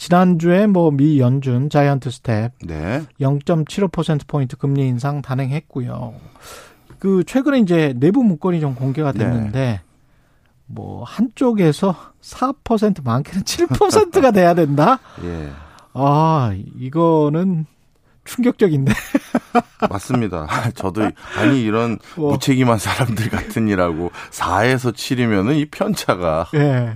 지난주에 뭐 미 연준 자이언트 스텝 네. 0.75% 포인트 금리 인상 단행했고요. 그 최근에 이제 내부 문건이 좀 공개가 됐는데 네. 뭐 한쪽에서 4% 많게는 7%가 돼야 된다. 예. 아, 이거는 충격적인데. 맞습니다. 저도 아니 이런 뭐. 무책임한 사람들 같으니라고 4에서 7이면은 이 편차가 예.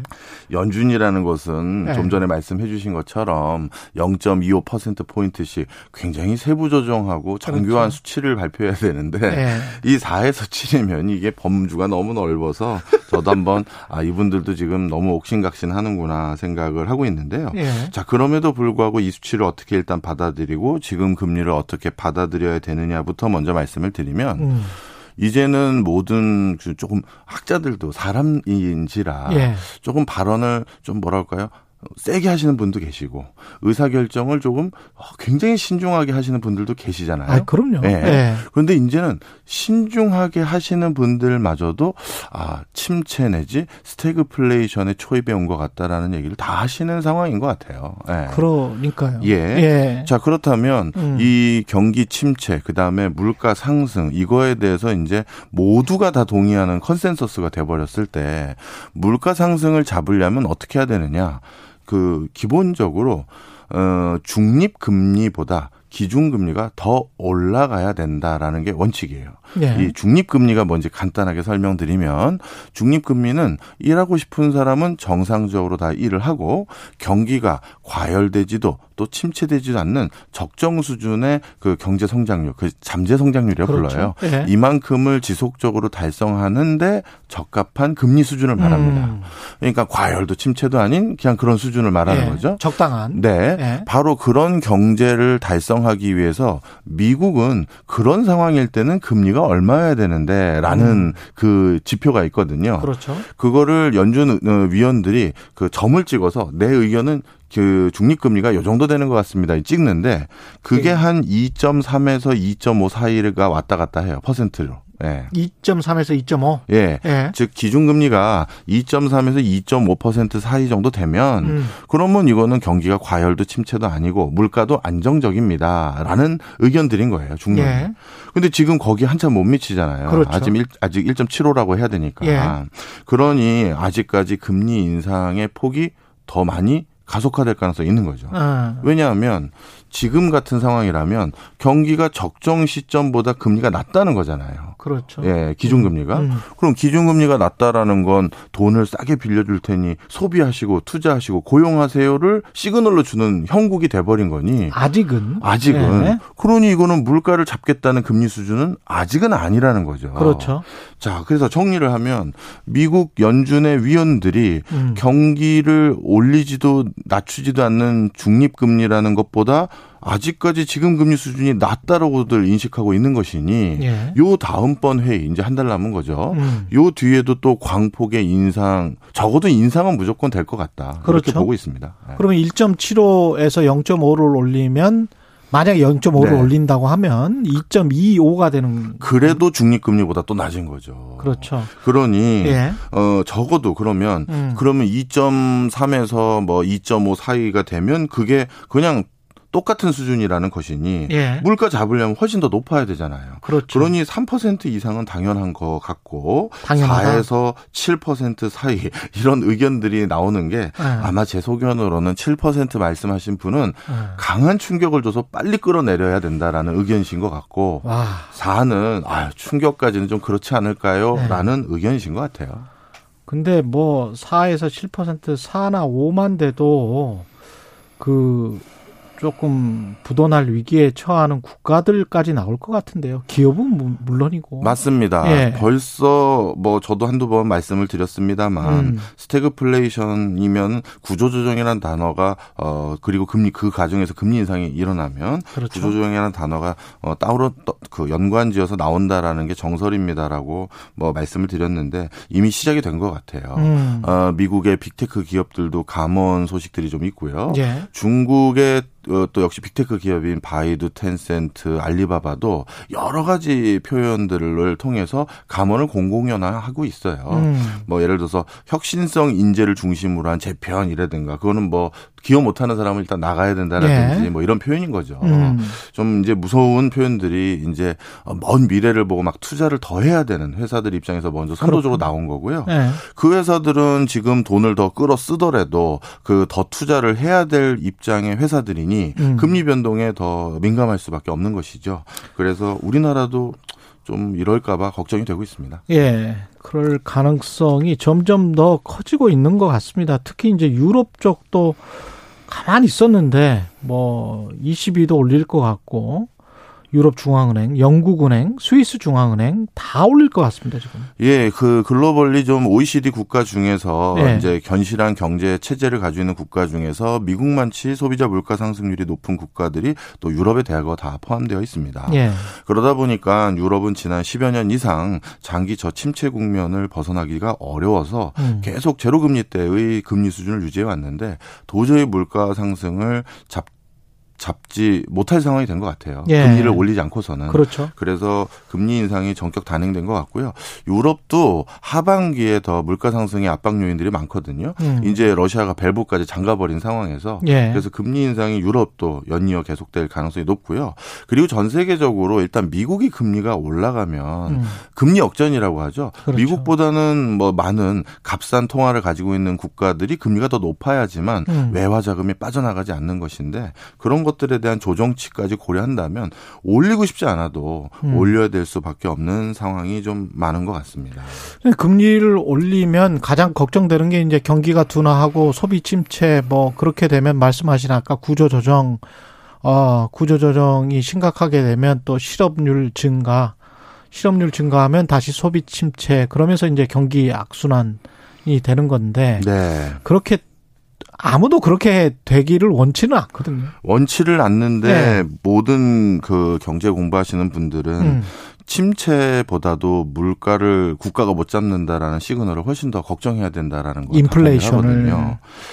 연준이라는 것은 네. 좀 전에 말씀해 주신 것처럼 0.25% 포인트씩 굉장히 세부 조정하고 정교한 그렇죠. 수치를 발표해야 되는데 예. 이 4에서 7이면 이게 범주가 너무 넓어서 저도 한번 아 이분들도 지금 너무 옥신각신 하는구나 생각을 하고 있는데요. 예. 자, 그럼에도 불구하고 이 수치를 어떻게 일단 받아들이고 지금 금리를 어떻게 받아들 여야 되느냐부터 먼저 말씀을 드리면 음. 이제는 모든 그 조금 학자들도 사람인지라 예. 조금 발언을 좀 뭐랄까요? 세게 하시는 분도 계시고 의사 결정을 조금 굉장히 신중하게 하시는 분들도 계시잖아요. 아, 그럼요. 예. 예. 그런데 이제는 신중하게 하시는 분들마저도 아 침체 내지 스태그플레이션의 초입에 온 것 같다라는 얘기를 다 하시는 상황인 것 같아요. 예. 그러니까요. 예. 예. 자 그렇다면 음. 이 경기 침체 그 다음에 물가 상승 이거에 대해서 이제 모두가 다 동의하는 컨센서스가 돼버렸을 때 물가 상승을 잡으려면 어떻게 해야 되느냐 그 기본적으로 어 중립 금리보다 기준 금리가 더 올라가야 된다라는 게 원칙이에요. 예. 이 중립 금리가 뭔지 간단하게 설명드리면 중립 금리는 일하고 싶은 사람은 정상적으로 다 일을 하고 경기가 과열되지도 또 침체되지도 않는 적정 수준의 그 경제 성장률, 그 잠재 성장률이라고 그렇죠. 불러요. 예. 이만큼을 지속적으로 달성하는데 적합한 금리 수준을 말합니다. 음. 그러니까 과열도 침체도 아닌 그냥 그런 수준을 말하는 예. 거죠. 적당한. 네. 예. 바로 그런 경제를 달성하기 위해서 미국은 그런 상황일 때는 금리가 얼마여야 되는데 라는 그 지표가 있거든요. 음. 그렇죠. 그거를 연준 어, 위원들이 그 점을 찍어서 내 의견은 그 중립금리가 요 정도 되는 것 같습니다. 찍는데 그게 예. 한 2.3에서 2.5 사이가 왔다 갔다 해요. 퍼센트로. 예. 2.3에서 2.5. 예. 예. 즉 기준금리가 2.3에서 2.5% 사이 정도 되면 음. 그러면 이거는 경기가 과열도 침체도 아니고 물가도 안정적입니다라는 의견들인 거예요 중론이. 예. 근데 지금 거기 한참 못 미치잖아요. 그렇죠. 아직 일, 아직 1.75라고 해야 되니까. 예. 그러니 아직까지 금리 인상의 폭이 더 많이 가속화될 가능성이 있는 거죠. 어. 왜냐하면 지금 같은 상황이라면 경기가 적정 시점보다 금리가 낮다는 거잖아요. 그렇죠. 예, 기준금리가. 음. 그럼 기준금리가 낮다라는 건 돈을 싸게 빌려줄 테니 소비하시고 투자하시고 고용하세요를 시그널로 주는 형국이 돼버린 거니 아직은. 아직은 예. 그러니 이거는 물가를 잡겠다는 금리 수준은 아직은 아니라는 거죠. 그렇죠. 자, 그래서 정리를 하면 미국 연준의 위원들이 음. 경기를 올리지도 낮추지도 않는 중립금리라는 것보다 아직까지 지금 금리 수준이 낮다라고들 인식하고 있는 것이니 예. 요 다음번 회의 이제 한 달 남은 거죠. 음. 요 뒤에도 또 광폭의 인상 적어도 인상은 무조건 될 것 같다. 그렇게 그렇죠. 보고 있습니다. 네. 그러면 1.75에서 0.5를 올리면 만약에 0.5를 네. 올린다고 하면 2.25가 되는 그래도 중립금리보다 또 낮은 거죠. 그렇죠. 그러니 예. 어 적어도 그러면 음. 그러면 2.3에서 뭐 2.5 사이가 되면 그게 그냥 똑같은 수준이라는 것이니 예. 물가 잡으려면 훨씬 더 높아야 되잖아요. 그렇죠. 그러니 3% 이상은 당연한 것 같고 당연하다. 4에서 7% 사이 이런 의견들이 나오는 게 예. 아마 제 소견으로는 7% 말씀하신 분은 예. 강한 충격을 줘서 빨리 끌어내려야 된다라는 의견이신 것 같고 와. 4는 아 충격까지는 좀 그렇지 않을까요? 네. 라는 의견이신 것 같아요. 근데 뭐 4에서 7% 4나 5만 돼도 그 조금 부도날 위기에 처하는 국가들까지 나올 것 같은데요. 기업은 물론이고. 맞습니다. 예. 벌써 뭐 저도 한두 번 말씀을 드렸습니다만 음. 스태그플레이션이면 구조조정이라는 단어가 어 그리고 금리 그 과정에서 금리 인상이 일어나면 그렇죠. 구조조정이라는 단어가 어 따로 그 연관지어서 나온다라는 게 정설입니다라고 뭐 말씀을 드렸는데 이미 시작이 된 것 같아요. 음. 어 미국의 빅테크 기업들도 감원 소식들이 좀 있고요. 예. 중국의 어, 또 역시 빅테크 기업인 바이두, 텐센트, 알리바바도 여러 가지 표현들을 통해서 감원을 공공연화하고 있어요. 음. 뭐 예를 들어서 혁신성 인재를 중심으로 한 재편이라든가 그거는 뭐 기여 못하는 사람은 일단 나가야 된다라든지 네. 뭐 이런 표현인 거죠. 음. 좀 이제 무서운 표현들이 이제 먼 미래를 보고 막 투자를 더 해야 되는 회사들 입장에서 먼저 선도적으로 나온 거고요. 네. 그 회사들은 지금 돈을 더 끌어 쓰더라도 그 더 투자를 해야 될 입장의 회사들이니 음. 금리 변동에 더 민감할 수밖에 없는 것이죠. 그래서 우리나라도 좀 이럴까봐 걱정이 되고 있습니다. 예. 그럴 가능성이 점점 더 커지고 있는 것 같습니다. 특히 이제 유럽 쪽도 가만히 있었는데 뭐 22도 올릴 것 같고 유럽 중앙은행, 영국은행, 스위스 중앙은행 다 올릴 것 같습니다 지금. 예, 그 글로벌리 좀 OECD 국가 중에서 예. 이제 견실한 경제 체제를 가지고 있는 국가 중에서 미국만치 소비자 물가 상승률이 높은 국가들이 또 유럽의 대거 다 포함되어 있습니다. 예. 그러다 보니까 유럽은 지난 10여 년 이상 장기 저침체 국면을 벗어나기가 어려워서 음. 계속 제로 금리 때의 금리 수준을 유지해 왔는데 도저히 물가 상승을 잡 잡지 못할 상황이 된 것 같아요. 예. 금리를 올리지 않고서는. 그렇죠. 그래서 금리 인상이 전격 단행된 것 같고요. 유럽도 하반기에 더 물가 상승의 압박 요인들이 많거든요. 음. 이제 러시아가 벨브까지 잠가버린 상황에서 예. 그래서 금리 인상이 유럽도 연이어 계속될 가능성이 높고요. 그리고 전 세계적으로 일단 미국이 금리가 올라가면 음. 금리 역전이라고 하죠. 그렇죠. 미국보다는 뭐 많은 값싼 통화를 가지고 있는 국가들이 금리가 더 높아야지만 음. 외화 자금이 빠져나가지 않는 것인데 그런 것들에 대한 조정치까지 고려한다면 올리고 싶지 않아도 음. 올려야 될 수밖에 없는 상황이 좀 많은 것 같습니다. 금리를 올리면 가장 걱정되는 게 이제 경기가 둔화하고 소비 침체 뭐 그렇게 되면 말씀하신 아까 구조 조정 어 구조 조정이 심각하게 되면 또 실업률 증가 실업률 증가하면 다시 소비 침체 그러면서 이제 경기 악순환이 되는 건데 네. 그렇게 아무도 그렇게 되기를 원치는 않거든요. 원치를 않는데 네. 모든 그 경제 공부하시는 분들은 음. 침체보다도 물가를 국가가 못 잡는다라는 시그널을 훨씬 더 걱정해야 된다라는 거 인플레이션을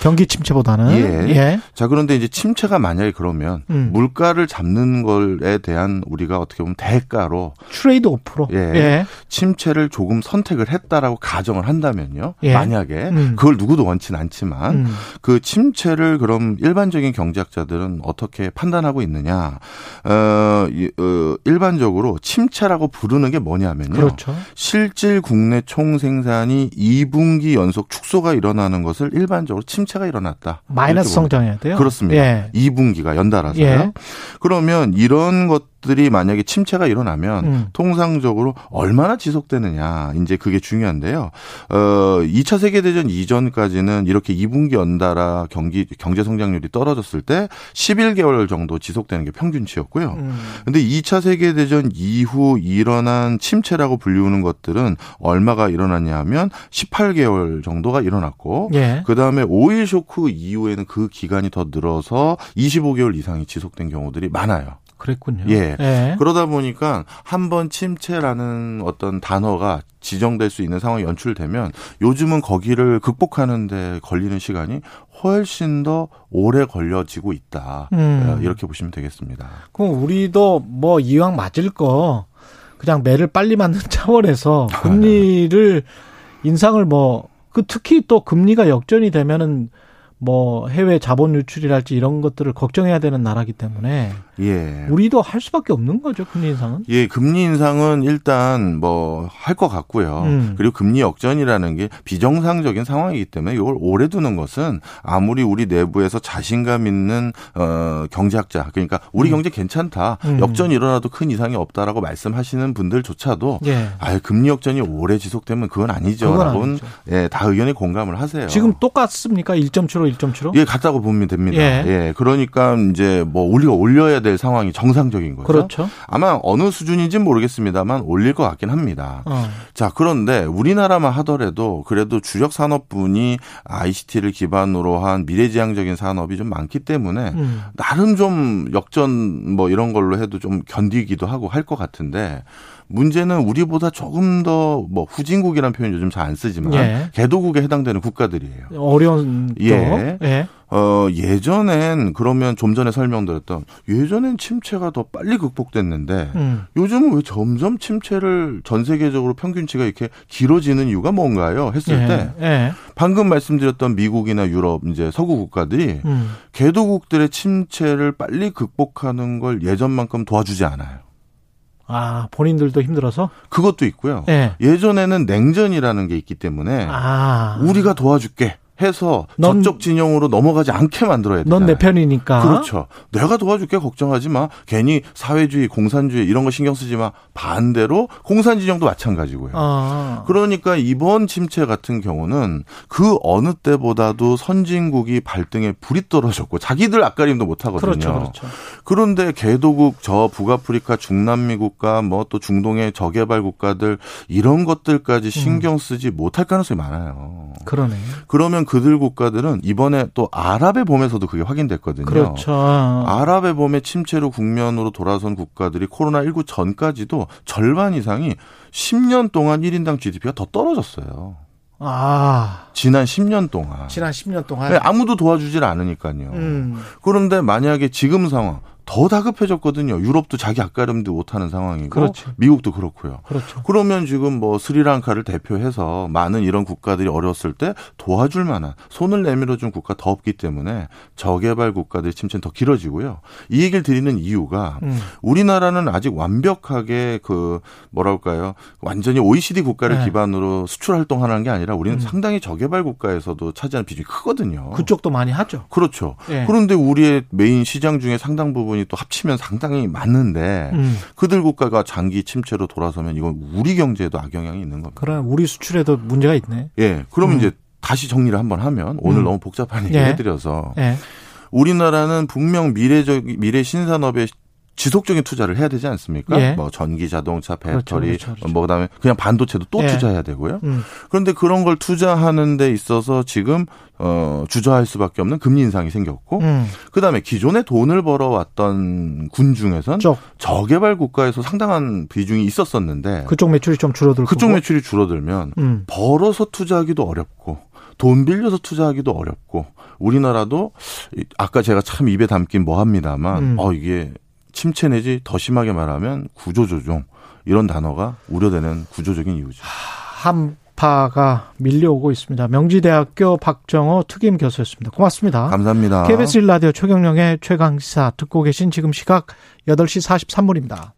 경기 침체보다는 예. 예. 자 그런데 이제 침체가 만약에 그러면 음. 물가를 잡는 걸에 대한 우리가 어떻게 보면 대가로 트레이드 오프로 예. 예. 침체를 조금 선택을 했다라고 가정을 한다면요. 예. 만약에 음. 그걸 누구도 원치는 않지만 음. 그 침체를 그럼 일반적인 경제학자들은 어떻게 판단하고 있느냐? 어, 어 일반적으로 침체라고 하고 부르는 게 뭐냐면요. 그렇죠. 실질 국내 총생산이 2분기 연속 축소가 일어나는 것을 일반적으로 침체가 일어났다. 마이너스 성장해야 돼요. 그렇습니다. 예. 2분기가 연달아서요. 예. 그러면 이런 것 것들이 만약에 침체가 일어나면 음. 통상적으로 얼마나 지속되느냐 이제 그게 중요한데요. 어 2차 세계 대전 이전까지는 이렇게 2분기 연달아 경기 경제 성장률이 떨어졌을 때 11개월 정도 지속되는 게 평균치였고요. 음. 근데 2차 세계 대전 이후 일어난 침체라고 불리우는 것들은 얼마가 일어났냐면 18개월 정도가 일어났고 예. 그다음에 오일 쇼크 이후에는 그 기간이 더 늘어서 25개월 이상이 지속된 경우들이 많아요. 그랬군요. 예. 예. 그러다 보니까 한 번 침체라는 어떤 단어가 지정될 수 있는 상황이 연출되면 요즘은 거기를 극복하는데 걸리는 시간이 훨씬 더 오래 걸려지고 있다. 음. 예, 이렇게 보시면 되겠습니다. 그럼 우리도 뭐 이왕 맞을 거 그냥 매를 빨리 맞는 차원에서 금리를 인상을 뭐 그 특히 또 금리가 역전이 되면은 뭐 해외 자본 유출이랄지 이런 것들을 걱정해야 되는 나라기 때문에 예. 우리도 할 수밖에 없는 거죠 금리 인상은. 예, 금리 인상은 일단 뭐 할 것 같고요. 음. 그리고 금리 역전이라는 게 비정상적인 상황이기 때문에 이걸 오래 두는 것은 아무리 우리 내부에서 자신감 있는 어 경제학자 그러니까 우리 경제 괜찮다 음. 역전이 일어나도 큰 이상이 없다라고 말씀하시는 분들조차도 예. 아 금리 역전이 오래 지속되면 그건 아니죠라고는 아니죠. 예, 다 의견에 공감을 하세요. 지금 똑같습니까? 1.75, 1.75? 예, 같다고 보면 됩니다. 예. 예. 그러니까 이제 뭐 우리가 올려야 될 상황이 정상적인 거죠. 그렇죠. 아마 어느 수준인지는 모르겠습니다만 올릴 것 같긴 합니다. 어. 자, 그런데 우리나라만 하더라도 그래도 주력 산업분이 ICT를 기반으로 한 미래지향적인 산업이 좀 많기 때문에 음. 나름 좀 역전 뭐 이런 걸로 해도 좀 견디기도 하고 할 것 같은데 문제는 우리보다 조금 더 뭐 후진국이라는 표현 요즘 잘 안 쓰지만 예. 개도국에 해당되는 국가들이에요. 어려운 또. 예. 예. 어, 예전엔 그러면 좀 전에 설명드렸던 예전엔 침체가 더 빨리 극복됐는데 음. 요즘은 왜 점점 침체를 전 세계적으로 평균치가 이렇게 길어지는 이유가 뭔가요? 했을 예. 때 예. 방금 말씀드렸던 미국이나 유럽 이제 서구 국가들이 음. 개도국들의 침체를 빨리 극복하는 걸 예전만큼 도와주지 않아요. 아, 본인들도 힘들어서? 그것도 있고요. 예. 예전에는 냉전이라는 게 있기 때문에 아. 우리가 도와줄게 해서 넌- 저쪽 진영으로 넘어가지 않게 만들어야 돼요. 넌내 편이니까. 그렇죠. 내가 도와줄게 걱정하지 마. 괜히 사회주의, 공산주의 이런 거 신경 쓰지 마. 반대로 공산 진영도 마찬가지고요. 아. 그러니까 이번 침체 같은 경우는 그 어느 때보다도 선진국이 발등에 불이 떨어졌고 자기들 앞가림도 못 하거든요. 그렇죠, 그렇죠. 그런데 개도국 저 북아프리카 중남미 국가 뭐 또 중동의 저개발 국가들 이런 것들까지 신경 쓰지 못할 가능성이 많아요. 그러네. 그러면 그들 국가들은 이번에 또 아랍의 봄에서도 그게 확인됐거든요. 그렇죠. 아랍의 봄에 침체로 국면으로 돌아선 국가들이 코로나19 전까지도 절반 이상이 10년 동안 1인당 GDP가 더 떨어졌어요. 아. 지난 10년 동안. 지난 10년 동안. 네, 아무도 도와주질 않으니까요. 음. 그런데 만약에 지금 상황 더 다급해졌거든요. 유럽도 자기 앞가림도 못하는 상황이고 그렇지. 미국도 그렇고요. 그렇죠. 그러면 지금 뭐 스리랑카를 대표해서 많은 이런 국가들이 어려웠을 때 도와줄 만한 손을 내밀어 준 국가 더 없기 때문에 저개발 국가들의 침체는 더 길어지고요. 이 얘기를 드리는 이유가 음. 우리나라는 아직 완벽하게 그 뭐랄까요 완전히 OECD 국가를 네. 기반으로 수출 활동하는 게 아니라 우리는 음. 상당히 저개발 국가에서도 차지하는 비중이 크거든요. 그쪽도 많이 하죠. 그렇죠. 예. 그런데 우리의 메인 시장 중에 상당 부분이 또 합치면 상당히 많은데 음. 그들 국가가 장기 침체로 돌아서면 이건 우리 경제에도 악영향이 있는 겁니다. 그럼 우리 수출에도 문제가 있네. 예. 그러면 음. 이제 다시 정리를 한번 하면 오늘 음. 너무 복잡한 얘기 예. 해드려서 예. 우리나라는 분명 미래적 미래 신산업에 지속적인 투자를 해야 되지 않습니까? 예. 뭐 전기 자동차, 그렇죠, 배터리, 그렇죠, 그렇죠. 뭐 그다음에 그냥 반도체도 또 예. 투자해야 되고요. 음. 그런데 그런 걸 투자하는 데 있어서 지금 어 주저할 수밖에 없는 금리 인상이 생겼고 음. 그다음에 기존에 돈을 벌어왔던 군 중에선 쪽 저개발 국가에서 상당한 비중이 있었었는데 그쪽 매출이 좀 줄어들고. 그쪽 매출이 줄어들면 음. 벌어서 투자하기도 어렵고 돈 빌려서 투자하기도 어렵고 우리나라도 이- 아까 제가 참 입에 담긴 뭐 합니다만 음. 어 이게 침체 내지 더 심하게 말하면 구조조정 이런 단어가 우려되는 구조적인 이유죠. 한파가 밀려오고 있습니다. 명지대학교 박정호 특임 교수였습니다. 고맙습니다. 감사합니다. KBS 1라디오 최경령의 최강시사 듣고 계신 지금 시각 8시 43분입니다.